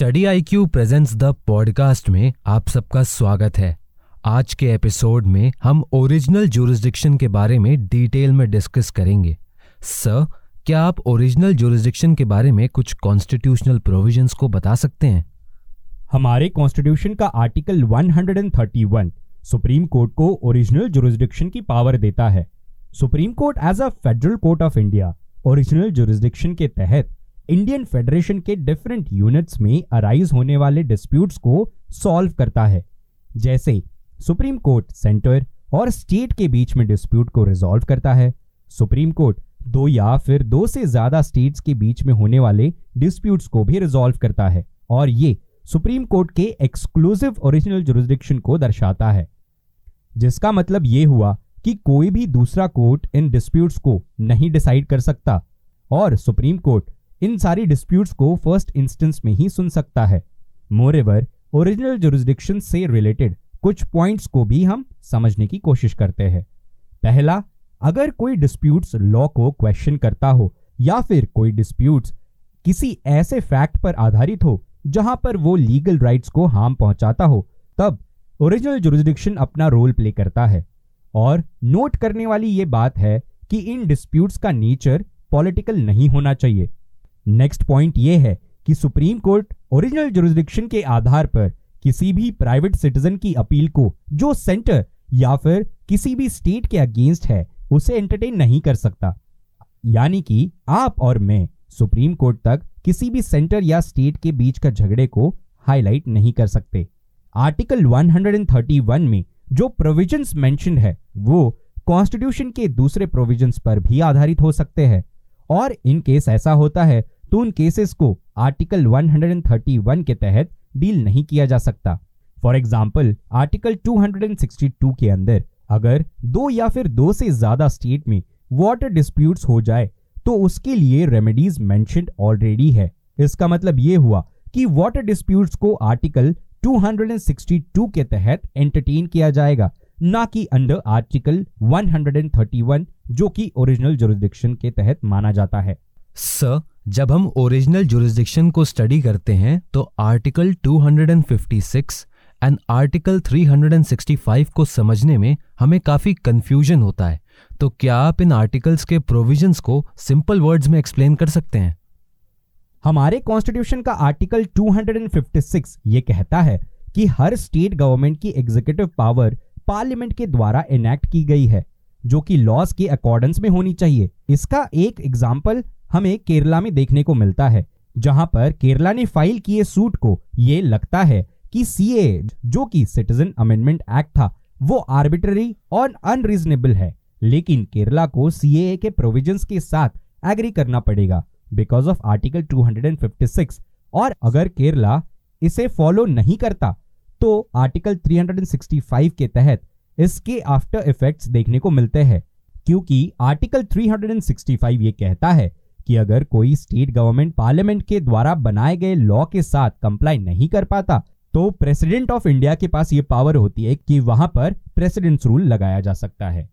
Study I Q presents the podcast में आप सबका स्वागत है। आज के एपिसोड में हम ओरिजिनल जुरिस्डिक्शन के बारे में डिटेल में डिस्कस करेंगे। सर, क्या आप ओरिजिनल जुरिस्डिक्शन के बारे में कुछ कॉन्स्टिट्यूशनल प्रोविजंस को बता सकते हैं? हमारे कॉन्स्टिट्यूशन का आर्टिकल 131 सुप्रीम कोर्ट को ओरिजिनल जुरिस्डिक्शन की पावर देता है। Supreme court as a federal court of India original jurisdiction के तहत इंडियन फेडरेशन के डिफरेंट यूनिट्स में अराइज होने वाले डिस्प्यूट्स को सॉल्व करता है। जैसे सुप्रीम कोर्ट सेंटर और स्टेट के बीच में डिस्प्यूट को रिजॉल्व करता है। सुप्रीम कोर्ट दो या फिर दो से ज़्यादा स्टेट्स के बीच में होने वाले डिस्प्यूट्स को भी रिजॉल्व करता है और ये सुप्रीम कोर्ट के एक्सक्लूसिव ओरिजिनल जुरिस्डिक्शन को दर्शाता है। जिसका मतलब ये हुआ कि कोई भी दूसरा कोर्ट इन डिस्प्यूट्स को नहीं डिसाइड कर सकता और सुप्रीम कोर्ट इन सारी डिस्प्यूट्स को फ़र्स्ट इंस्टेंस में ही सुन सकता है। मोर एवर ओरिजिनल जुरिस्डिक्शन से रिलेटेड कुछ पॉइंट्स को भी हम समझने की कोशिश करते हैं। पहला, अगर कोई डिस्प्यूट्स लॉ को क्वेश्चन करता हो, या फिर कोई डिस्प्यूट्स किसी ऐसे फैक्ट पर आधारित हो, जहाँ पर वो लीगल राइट्स को हार्म पहुंचाता हो, तब ओरिजिनल जुरिस्डिक्शन अपना रोल प्ले करता है। और नोट करने वाली ये बात है कि इन डिस्प्यूट्स का नेचर पॉलिटिकल नहीं होना चाहिए। नेक्स्ट पॉइंट ये है कि सुप्रीम कोर्ट ओरिजिनल जुरिस्डिक्शन के आधार पर किसी भी प्राइवेट सिटीजन की अपील को जो सेंटर या फिर किसी भी स्टेट के अगेंस्ट है, उसे एंटरटेन नहीं कर सकता। यानी कि आप और मैं सुप्रीम कोर्ट तक किसी भी सेंटर या स्टेट के बीच का झगड़े को हाईलाइट नहीं कर सकते। आर्टिकल 131 में जो प्रोविजंस मेंशन है, वो कॉन्स्टिट्यूशन के दूसरे प्रोविजंस पर भी आधारित हो सकते हैं। और इन केस ऐसा होता है तो उन केसेस को आर्टिकल 131 के तहत डील नहीं किया जा सकता। फॉर एग्ज़ाम्पल आर्टिकल 262 के अंदर अगर दो या फिर दो से ज़्यादा स्टेट में वाटर डिस्प्यूट्स हो जाए तो उसके लिए रेमेडीज मेंशनड ऑलरेडी है। इसका मतलब ये हुआ कि वाटर डिस्प्यूट्स को आर्टिकल 262 के तहत एंटरटेन किया जाएगा। ना कि अंडर आर्टिकल 131 जो कि ओरिजिनल जुरिस्डिक्शन के तहत माना जाता है। सर जब हम ओरिजिनल जुरिस्डिक्शन को स्टडी करते हैं तो आर्टिकल 256 एंड आर्टिकल 365 को समझने में हमें काफ़ी कंफ्यूजन होता है। तो क्या आप इन आर्टिकल्स के प्रोविजंस को सिंपल वर्ड्स में एक्सप्लेन कर सकते हैं? हमारे कॉन्स्टिट्यूशन का आर्टिकल 256 ये कहता है कि हर स्टेट गवर्नमेंट की एग्जीक्यूटिव पावर पार्लियामेंट के द्वारा इनेक्ट की गई है, जो कि लॉज के अकॉर्डेंस में होनी चाहिए। इसका एक एग्ज़ाम्पल हमें केरला में देखने को मिलता है, जहाँ पर केरला ने फ़ाइल किए सूट को। ये लगता है कि सीए जो कि सिटीजन अमेंडमेंट एक्ट था, वो आर्बिट्ररी और अनरीजनेबल है, लेकिन केरला को सीए के प्रोविजंस के साथ एग्री करना पड़ेगा, बिकॉज़ ऑफ़ आर्टिकल 256 और अगर केरला इसे फॉलो नहीं करता तो आर्टिकल 365 के तहत इसके आफ्टर इफेक्ट्स देखने को मिलते हैं, क्योंकि आर्टिकल 365 ये कहता है कि अगर कोई स्टेट गवर्नमेंट पार्लियामेंट के द्वारा बनाए गए लॉ के साथ कंप्लाई नहीं कर पाता तो प्रेसिडेंट ऑफ़ इंडिया के पास ये पावर होती है कि वहाँ पर प्रेसिडेंट्स रूल लगाया जा सकता है।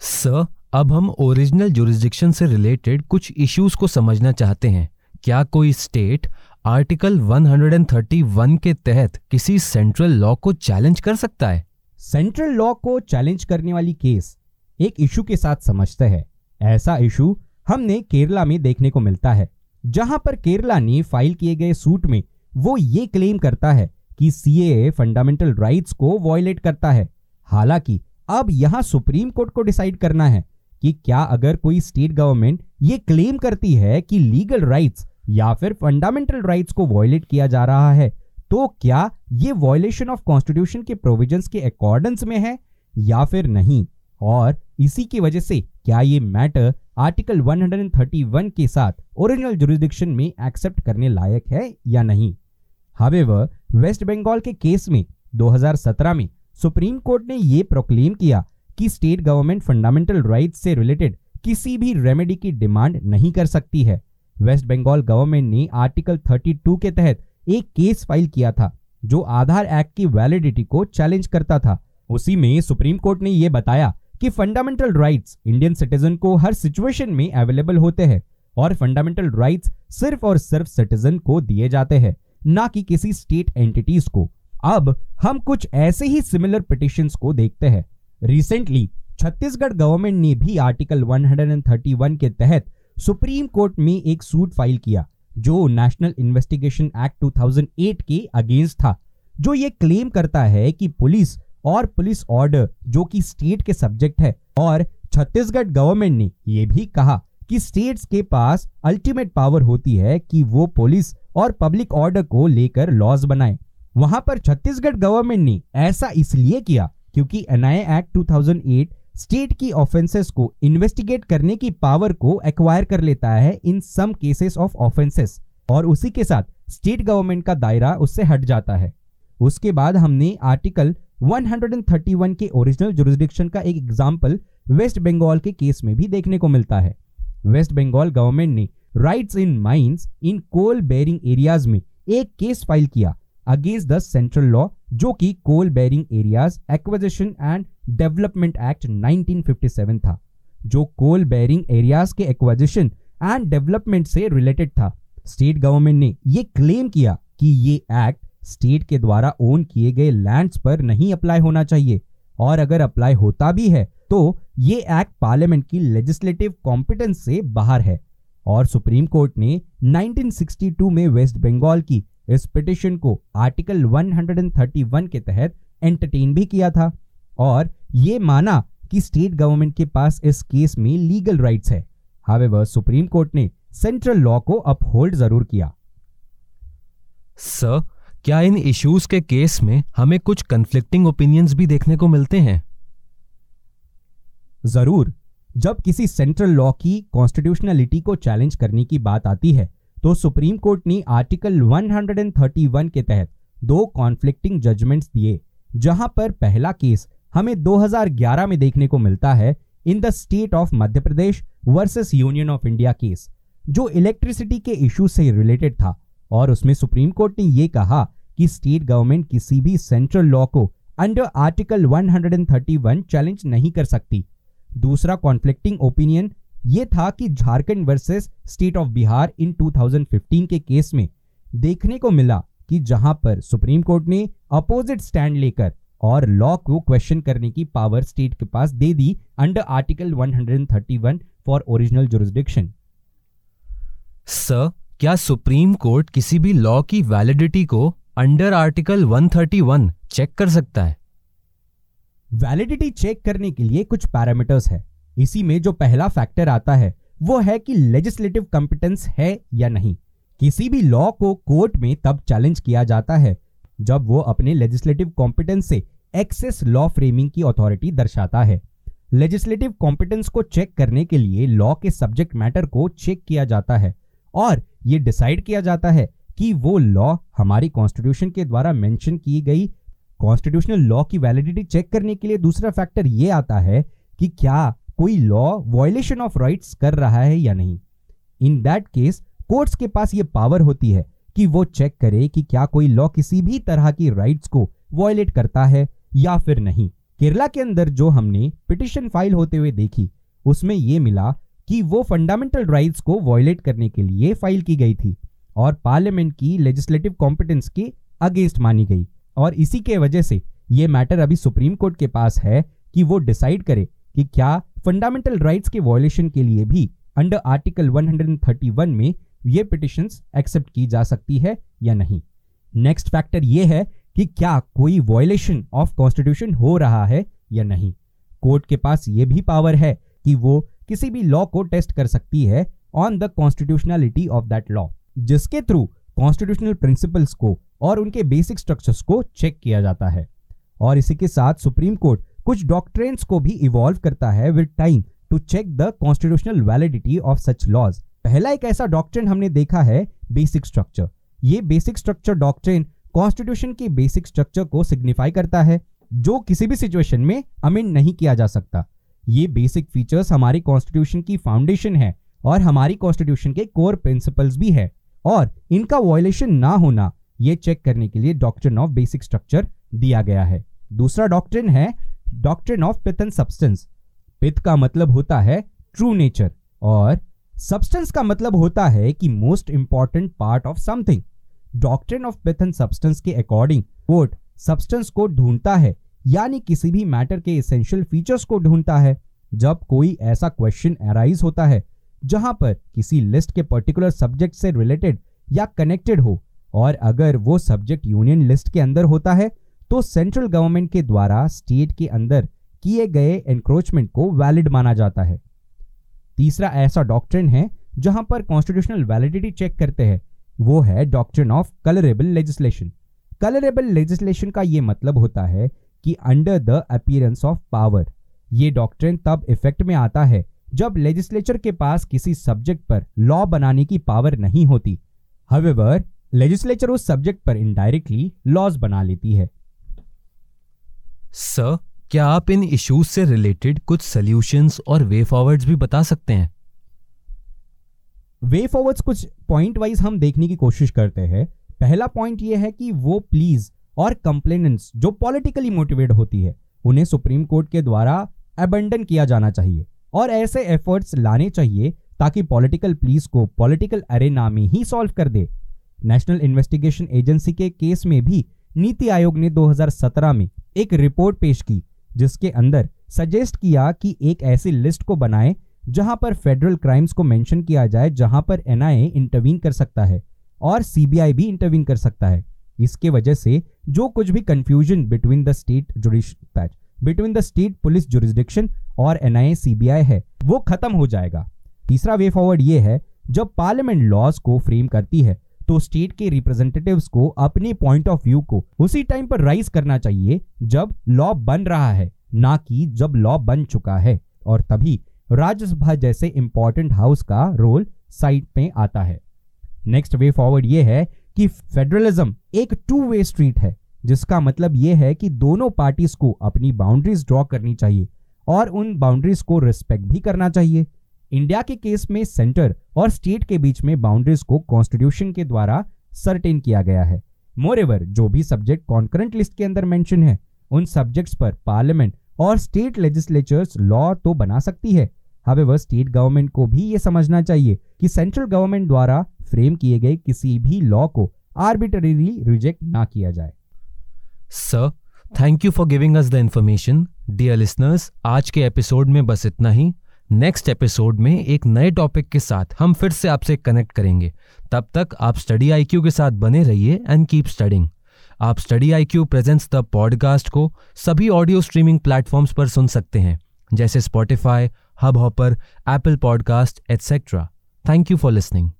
सर अब हम ओरिजिनल जुरिस्डिक्शन से रिलेटेड कुछ इश्यूज़ को समझना चाहते हैं। क्या कोई स्टेट आर्टिकल 131 के तहत किसी सेंट्रल लॉ को चैलेंज कर सकता है। सेंट्रल लॉ को चैलेंज करने वाली केस एक इशू के साथ समझते हैं। ऐसा इशू हमने केरला में देखने को मिलता है, जहाँ पर केरला ने फ़ाइल किए गए सूट में वो ये क्लेम करता है कि सीए फंडामेंटल राइट्स को वॉयलेट करता है। हालाँकि अब यहाँ सुप्रीम कोर्ट को डिसाइड करना है कि क्या अगर कोई स्टेट गवर्नमेंट ये क्लेम करती है कि लीगल राइट्स या फिर फंडामेंटल राइट्स को वॉयलेट किया जा रहा है तो क्या ये वॉयलेशन ऑफ़ कॉन्स्टिट्यूशन के प्रोविजंस के अकॉर्डेंस में है या फिर नहीं? और इसी की वजह से क्या ये मैटर आर्टिकल 131 के साथ ओरिजिनल जुरिस्डिक्शन में एक्सेप्ट करने लायक है या नहीं? हावेवर वेस्ट बंगाल के केस में 2017 में सुप्रीम कोर्ट ने यह प्रोक्लेम किया कि स्टेट गवर्नमेंट फंडामेंटल राइट्स से रिलेटेड किसी भी रेमेडी की डिमांड नहीं कर सकती है। वेस्ट बंगाल गवर्नमेंट ने आर्टिकल 32 के तहत एक केस फ़ाइल किया था, जो आधार एक्ट की वैलिडिटी को चैलेंज करता था। उसी में सुप्रीम कोर्ट ने यह बताया कि फंडामेंटल राइट्स इंडियन सिटीजन को हर सिचुएशन में अवेलेबल होते हैं और फंडामेंटल राइट्स सिर्फ़ और सिर्फ़ सिटीजन को दिए जाते हैं, ना कि किसी स्टेट एंटिटीज को। अब हम कुछ ऐसे ही सिमिलर पिटिशन को देखते हैं। रिसेंटली छत्तीसगढ़ गवर्नमेंट ने भी आर्टिकल 131 के तहत सुप्रीम कोर्ट में एक सूट फ़ाइल किया, जो नेशनल इन्वेस्टिगेशन एक्ट 2008 के अगेंस्ट था, जो ये क्लेम करता है कि पुलिस और पुलिस ऑर्डर जो कि स्टेट के सब्जेक्ट है, और छत्तीसगढ़ गवर्नमेंट ने यह भी कहा कि स्टेट्स के पास अल्टीमेट पावर होती है कि वो पुलिस और पब्लिक ऑर्डर को लेकर लॉज बनाए। वहाँ पर छत्तीसगढ़ गवर्नमेंट ने ऐसा इसलिए किया, क्योंकि एनआईए एक्ट 2008 स्टेट की ऑफेंसेस को इन्वेस्टिगेट करने की पावर को एक्वायर कर लेता है in some cases of offences और उसी के साथ स्टेट गवर्नमेंट का दायरा उससे हट जाता है। उसके बाद हमने आर्टिकल 131 के ओरिजिनल जुरिस्डिक्शन का एक एग्ज़ाम्पल वेस्ट बंगाल के केस में भी देखने को मिलता है। वेस्ट बंगाल गवर्नमेंट ने rights in mines in coal bearing areas में एक केस फ़ाइल किया अगेंस्ट द सेंट्रल लॉ जो कि coal bearing areas acquisition and development act 1957 था, जो कोल बेरिंग एरियाज़ के एक्विजिशन एंड डेवलपमेंट से रिलेटेड था। स्टेट गवर्नमेंट ने यह क्लेम किया कि ये एक्ट स्टेट के द्वारा ओन किए गए लैंड्स पर नहीं अप्लाई होना चाहिए। और अगर अप्लाई होता भी है तो ये एक्ट पार्लियामेंट की लेजिस्लेटिव कॉम्पिटेंस से बाहर है। और सुप्रीम कोर्ट ने 1962 में वेस्ट बंगाल की इस पिटिशन को आर्टिकल 131 के तहत एंटरटेन भी किया था। और ये माना कि स्टेट गवर्नमेंट के पास इस केस में लीगल राइट्स है। हावेवर सुप्रीम कोर्ट ने सेंट्रल लॉ को अपहोल्ड ज़रूर किया। सर क्या इन इश्यूज़ के केस में हमें कुछ कंफ्लिक्टिंग ओपिनियंस भी देखने को मिलते हैं? ज़रूर। जब किसी सेंट्रल लॉ की कॉन्स्टिट्यूशनलिटी को चैलेंज करने की बात आती है तो सुप्रीम कोर्ट ने आर्टिकल 131 के तहत दो कॉन्फ्लिक्टिंग जजमेंट्स दिए, जहाँ पर पहला केस हमें 2011 में देखने को मिलता है in the state of Madhya Pradesh versus union of India case, जो इलेक्ट्रिसिटी के इशू से रिलेटेड था। और उसमें सुप्रीम कोर्ट ने यह कहा कि स्टेट गवर्नमेंट किसी भी सेंट्रल लॉ को अंडर आर्टिकल 131 चैलेंज नहीं कर सकती। दूसरा कॉन्फ्लिक्टिंग ओपिनियन यह था कि Jharkhand versus state of Bihar in 2015 के केस में देखने को मिला कि जहाँ पर सुप्रीम कोर्ट ने अपोजिट स्टैंड लेकर और लॉ को क्वेश्चन करने की पावर स्टेट के पास दे दी under article 131 for original jurisdiction sir क्या सुप्रीम कोर्ट किसी भी लॉ की वैलिडिटी को अंडर आर्टिकल 131 चेक कर सकता है? वैलिडिटी चेक करने के लिए कुछ पैरामीटर्स है। इसी में जो पहला फैक्टर आता है, वो है कि लेजिस्लेटिव कॉम्पिटेंस है या नहीं। किसी भी लॉ को कोर्ट में तब चैलेंज किया जाता है, जब वो अपने लेजिस्लेटिव कॉम्पिटेंस से एक्सेस लॉ फ्रेमिंग की अथॉरिटी दर्शाता है। लेजिस्लेटिव कॉम्पिटेंस को चेक करने के लिए लॉ के सब्जेक्ट मैटर को चेक किया जाता है और ये डिसाइड किया जाता है कि वो लॉ हमारी कॉन्स्टिट्यूशन के द्वारा मेंशन की गई कॉन्स्टिट्यूशनल लॉ की वैलिडिटी चेक करने के लिए दूसरा फैक्टर ये आता है कि क्या कोई लॉ वॉयलेशन ऑफ़ राइट्स कर रहा है या नहीं? इन दैट केस कोर्ट्स के पास ये पावर होती है कि वो चेक करे कि क्या कोई लॉ किसी भी तरह की राइट्स को वॉयलेट करता है या फिर नहीं। केरला के अंदर जो हमने पिटिशन फ़ाइल होते हुए देखी, उसमें यह मिला कि वो फंडामेंटल राइट्स को वॉयलेट करने के लिए फ़ाइल की गई थी और पार्लियामेंट की लेजिस्लेटिव कॉम्पिटेंस के अगेंस्ट मानी गई। और इसी के वजह से ये मैटर अभी सुप्रीम कोर्ट के पास है कि वो डिसाइड करे कि क्या फंडामेंटल राइट्स के वॉयलेशन के लिए भी अंडर आर्टिकल 131 में ये पिटिशंस एक्सेप्ट की जा सकती है या नहीं। नेक्स्ट फैक्टर ये है कि क्या कोई वॉयलेशन ऑफ़ कॉन्स्टिट्यूशन हो रहा है या नहीं। कोर्ट के पास ये भी पावर है कि वो किसी भी लॉ को टेस्ट कर सकती है on the constitutionality of that law जिसके थ्रू कॉन्स्टिट्यूशनल प्रिंसिपल्स को और उनके बेसिक स्ट्रक्चर्स को चेक किया जाता है। और इसी के साथ सुप्रीम कोर्ट कुछ डॉक्ट्रेन्स को भी इवॉल्व करता है with time to check the constitutional validity of such laws पहला एक ऐसा डॉक्ट्रेन हमने देखा है बेसिक स्ट्रक्चर ये बेसिक स्ट्रक्चर डॉक्ट्रेन कॉन्स्टिट्यूशन के बेसिक स्ट्रक्चर को सिग्निफाई करता है, जो किसी भी सिचुएशन में अमेंड नहीं किया जा सकता. ये बेसिक फीचर्स हमारी कॉन्स्टिट्यूशन की फाउंडेशन है और हमारी कॉन्स्टिट्यूशन के कोर प्रिंसिपल्स भी है. और इनका वॉयलेशन ना होना, ये चेक करने के लिए डॉक्ट्रिन ऑफ़ बेसिक स्ट्रक्चर दिया गया है. दूसरा डॉक्ट्रिन है doctrine of pith and substance pith का मतलब होता है ट्रू नेचर और सब्सटेंस का मतलब होता है कि most important part of something doctrine of pith and substance के अकॉर्डिंग कोर्ट सब्सटेंस को ढूंढता है, यानी किसी भी मैटर के इसेंशियल फीचर्स को ढूंढता है। जब कोई ऐसा क्वेश्चन अराइज होता है, जहाँ पर किसी लिस्ट के पर्टिकुलर सब्जेक्ट से रिलेटेड या कनेक्टेड हो, और अगर वो सब्जेक्ट यूनियन लिस्ट के अंदर होता है तो सेंट्रल गवर्नमेंट के द्वारा स्टेट के अंदर किए गए एनक्रोचमेंट को वैलिड माना जाता है। तीसरा ऐसा डॉक्ट्रिन है जहाँ पर कॉन्स्टिट्यूशनल वैलिडिटी चेक करते हैं। वो है doctrine of colourable legislation colourable legislation का यह मतलब होता है कि under the appearance of power ये डॉक्ट्रिन तब इफ़ेक्ट में आता है जब लेजिस्लेचर के पास किसी सब्जेक्ट पर लॉ बनाने की पावर नहीं होती। हवेवर लेजिस्लेचर उस सब्जेक्ट पर इनडायरेक्टली लॉज बना लेती है। सर क्या आप इन इश्यूज़ से रिलेटेड कुछ सॉल्यूशंस और वे फॉरवर्ड्स भी बता सकते हैं? वे फॉरवर्ड्स कुछ पॉइंट वाइज हम देखने की कोशिश करते हैं। पहला पॉइंट यह है कि वो प्लीज़ और कंप्लेनेंट्स जो पॉलिटिकली मोटिवेट होती है, उन्हें सुप्रीम कोर्ट के द्वारा अबंडन किया जाना चाहिए और ऐसे एफर्ट्स लाने चाहिए ताकि पॉलिटिकल प्लीज़ को पॉलिटिकल अरेना में ही सॉल्व कर दे। नेशनल इन्वेस्टिगेशन एजेंसी के केस में भी नीति आयोग ने 2017 में एक रिपोर्ट पेश की, जिसके अंदर सजेस्ट किया कि एक ऐसी लिस्ट को बनाएँ जहाँ पर फेडरल क्राइम्स को मेंशन किया जाए, जहाँ पर एनआईए इंटरवीन कर सकता है और सीबीआई भी इंटरवीन कर सकता है। इसके वजह से जो कुछ भी confusion between the state patch between the state police jurisdiction और एनआईए सीबीआई है, वो खत्म हो जाएगा। तीसरा वे फॉरवर्ड ये है, जब पार्लियामेंट लॉज को फ्रेम करती है तो स्टेट के रिप्रेजेंटेटिव्स को, अपने पॉइंट ऑफ़ व्यू को, उसी टाइम पर राइज करना चाहिए जब लॉ बन रहा है, ना कि जब लॉ बन चुका है। और तभी राज्यसभा जैसे इंपॉर्टेंट हाउस का रोल साइड में आता है। नेक्स्ट वे फॉरवर्ड ये है कि फेडरलिज्म एक टू वे स्ट्रीट है, जिसका मतलब यह है कि दोनों पार्टीज़ को अपनी बाउंड्रीज ड्रॉ करनी चाहिए और उन बाउंड्रीज को रिस्पेक्ट भी करना चाहिए। इंडिया के केस में सेंटर और स्टेट के बीच में बाउंड्रीज को कॉन्स्टिट्यूशन के द्वारा सर्टेन किया गया है। मोरेवर जो भी सब्जेक्ट कॉन्करेंट लिस्ट के अंदर मेंशन है, उन सब्जेक्ट्स पर पार्लियामेंट और स्टेट लेजिस्लेचर्स लॉ तो बना सकती है। हवे स्टेट गवर्नमेंट को भी ये समझना चाहिए कि सेंट्रल गवर्नमेंट द्वारा फ्रेम किए गए किसी भी लॉ को आर्बिटरीली रिजेक्ट ना किया जाए। Sir thank you for giving us the information dear listeners आज के एपिसोड में बस इतना ही। नेक्स्ट एपिसोड में एक नए टॉपिक के साथ हम फिर से आपसे कनेक्ट करेंगे। तब तक आप स्टडी आईक्यू के साथ बने रहिए एंड कीप स्टडिंग आप study I Q presents the podcast को सभी ऑडियो स्ट्रीमिंग प्लेटफॉर्म्स पर सुन सकते हैं, जैसे Spotify Hubhopper Apple podcast etcetera thank you for listening